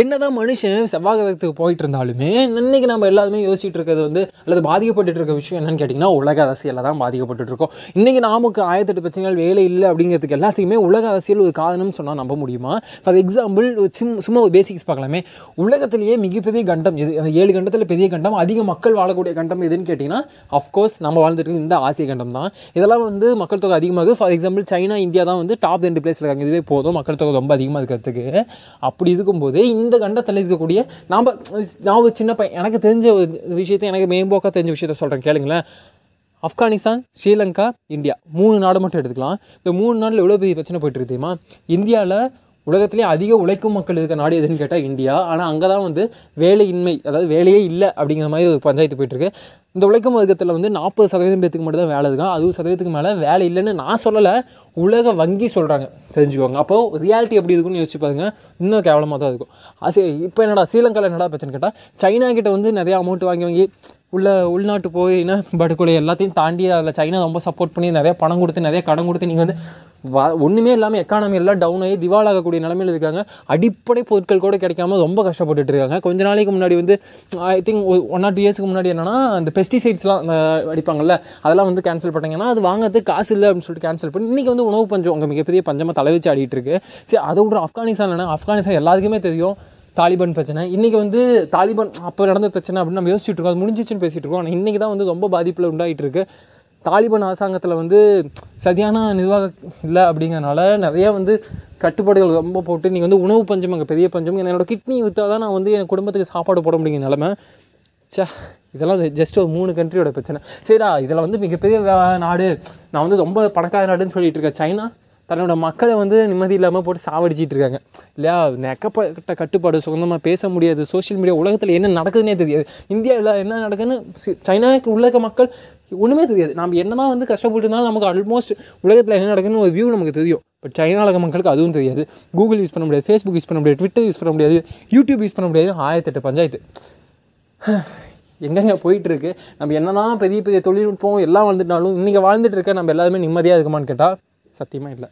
என்னதான் மனுஷன் செவ்வாய் கிரகத்துக்கு போயிட்டு இருந்தாலுமே இன்னைக்கு நம்ம எல்லாருமே யோசிச்சுட்டு இருக்கிறது வந்து அல்லது பாதிக்கப்பட்டு இருக்க விஷயம் என்னன்னு கேட்டிங்கன்னா உலக அரசியலில் தான் பாதிக்கப்பட்டு இருக்கோம். இன்றைக்கி நாமுக்கு ஆயிரத்தெட்டு பிரச்சனைகள் வேலை இல்லை அப்படிங்கிறதுக்கு எல்லாத்துக்குமே உலக அரசியல் ஒரு காரணம்னு சொன்னால் நம்ப முடியுமா? ஃபார் எக்ஸாம்பிள் சும் சும்மா ஒரு பேசிக்ஸ் பார்க்கலாமே. உலகத்திலேயே மிகப்பெரிய கண்டம் எது ஏழு கண்டத்தில் பெரிய கண்டம் அதிக மக்கள் வாழக்கூடிய கண்டம் எதுன்னு கேட்டிங்கன்னா அஃப்கோர்ஸ் நம்ம வாழ்ந்துட்டு இந்த ஆசிய கண்டம் தான். இதெல்லாம் வந்து மக்கள் தொகை அதிகமாக ஃபார் எக்ஸாம்பிள் சைனா இந்தியா தான் வந்து டாப் ரெண்டு பிளேஸில் இருக்காங்க. இதுவே போதும். மக்கள் தொகை ரொம்ப அதிகமாக இருக்கிறதுக்கு. அப்படி இருக்கும்போது இந்த கண்டத்தில் இருக்கக்கூடிய நாம் நான் ஒரு சின்ன பையன் எனக்கு தெரிஞ்ச ஒரு விஷயத்தை எனக்கு மேம்போக்காக தெரிஞ்ச விஷயத்த சொல்கிறேன் கேளுங்களேன். ஆப்கானிஸ்தான் ஸ்ரீலங்கா இந்தியா மூணு நாடு மட்டும் எடுத்துக்கலாம். இந்த மூணு நாட்டில் எவ்வளோ பெரிய பிரச்சனை போயிட்டு இருக்கு தெரியுமா? இந்தியாவில் உலகத்திலே அதிக உழைக்கும் மக்கள் இருக்க நாடு எதுன்னு கேட்டால் இந்தியா. ஆனால் அங்கே தான் வந்து வேலையின்மை அதாவது வேலையே இல்லை அப்படிங்கிற மாதிரி ஒரு பஞ்சாயத்து போயிட்டுருக்கு. இந்த உழைக்கும் வர்க்கத்தில் வந்து நாற்பது சதவீதம் பேத்துக்கு மட்டும் தான் வேலை இருக்கும் அறுபது சதவீதத்துக்கு மேலே வேலை இல்லைன்னு நான் சொல்லலை. உலக வங்கி சொல்கிறாங்க தெரிஞ்சுக்கோங்க. அப்போது ரியாலிட்டி எப்படி இருக்குன்னு யோசிச்சு பாருங்க. இன்னும் கேவலமாக தான் இருக்கும் அது இப்போ என்னடா ஸ்ரீலங்காவில் என்னடா பிரச்சனை கேட்டால் சைனா கிட்ட வந்து நிறையா அமௌண்ட் வாங்கி வாங்கி உள்ள உள்நாட்டு போய் படுகொலை எல்லாத்தையும் தாண்டி அதில் சைனா ரொம்ப சப்போர்ட் பண்ணி நிறையா பணம் கொடுத்து நிறையா கடன் கொடுத்து நீங்கள் வந்து வ ஒன்றுமே இல்லாமல் எக்கானமி எல்லாம் டவுன் ஆகி திவால் ஆகக்கூடிய நிலமையில் இருக்காங்க. அடிப்படை பொருட்கள் கூட கிடைக்காம ரொம்ப கஷ்டப்பட்டுட்டு இருக்காங்க. கொஞ்ச நாளைக்கு முன்னாடி வந்து I think one or two இயர்ஸ்க்கு முன்னாடி என்னென்னா அந்த பெஸ்டிசைட்ஸ்லாம் அந்த அடிப்பாங்கல்ல அதெல்லாம் வந்து கேன்சல் பண்ணாங்கன்னா அது வாங்குறதுக்கு காசு இல்லை அப்படின்னு சொல்லிட்டு கேன்சல் பண்ணி இன்றைக்கி வந்து உணவு பஞ்சம் அங்கே மிகப்பெரிய பஞ்சமாக தலைவச்சு ஆடிட்டு இருக்கு. சரி அதை விட ஆப்கானிஸ்தான் என்ன ஆப்கானிஸ்தான் எல்லாத்துக்குமே தெரியும். தாலிபான் பிரச்சனை. இன்றைக்கி வந்து தாலிபான் அப்போ நடந்த பிரச்சனை அப்படின்னு நம்ம யோசிச்சுட்டு இருக்கோம். அது முடிஞ்சிச்சுன்னு பேசிகிட்டு இருக்கோம். ஆனால் இன்றைக்கி தான் வந்து ரொம்ப பாதிப்பில் உண்டாகிட்டு இருக்கு. தாலிபான் அரசாங்கத்தில் வந்து சரியான நிர்வாகம் இல்லை அப்படிங்கிறனால நிறைய வந்து கட்டுப்பாடுகள் ரொம்ப போட்டு நீங்கள் வந்து உணவு பஞ்சம் அங்கே பெரிய பஞ்சம் என்னோடய கிட்னி விற்றா தான் நான் வந்து என் குடும்பத்துக்கு சாப்பாடு போட முடியுங்க நிலமை. சே இதெல்லாம் ஜஸ்ட் ஒரு மூணு கண்ட்ரியோட பிரச்சனை. சரிடா இதில் வந்து மிகப்பெரிய நாடு நான் வந்து ரொம்ப பணக்கார நாடுன்னு சொல்லிட்டு இருக்கேன். சைனா தன்னோட மக்களை வந்து நிம்மதி இல்லாமல் போட்டு சாவடிச்சிட்டு இருக்காங்க. இல்லையா? நெக்கப்பட்ட கட்டுப்பாடு சொந்தமாக பேச முடியாது. சோஷியல் மீடியா உலகத்தில் என்ன நடக்குதுன்னே தெரியாது. இந்தியாவில் என்ன நடக்குதுன்னு சி- சைனாவுக்கு உலக மக்கள் ஒன்றுமே தெரியாது. நம்ம என்ன தான் வந்து கஷ்டப்பட்டுருந்தாலும் நமக்கு ஆல்மோஸ்ட் உலகத்தில் என்ன நடக்குதுன்னு ஒரு வியூ நமக்கு தெரியும். பட் சைனாவில் மக்களுக்கு அதுவும் தெரியாது. கூகுள் யூஸ் பண்ண முடியாது. ஃபேஸ்புக் யூஸ் பண்ண முடியாது. ட்விட்டர் யூஸ் பண்ண முடியாது. யூடியூப் யூஸ் பண்ண முடியாது. ஆயிரத்தெட்டு பஞ்சாயத்து. எங்கெங்கே போயிட்டுருக்கு நம்ம நம்ம என்னதான் பெரிய பெரிய தொழில்நுட்பம் எல்லாம் வந்துட்டாலும் இன்றைக்கி வாழ்ந்துட்டு இருக்க நம்ம எல்லாருமே நிம்மதியாக இருக்குமான்னு கேட்டால் சத்தியமாக இல்லை.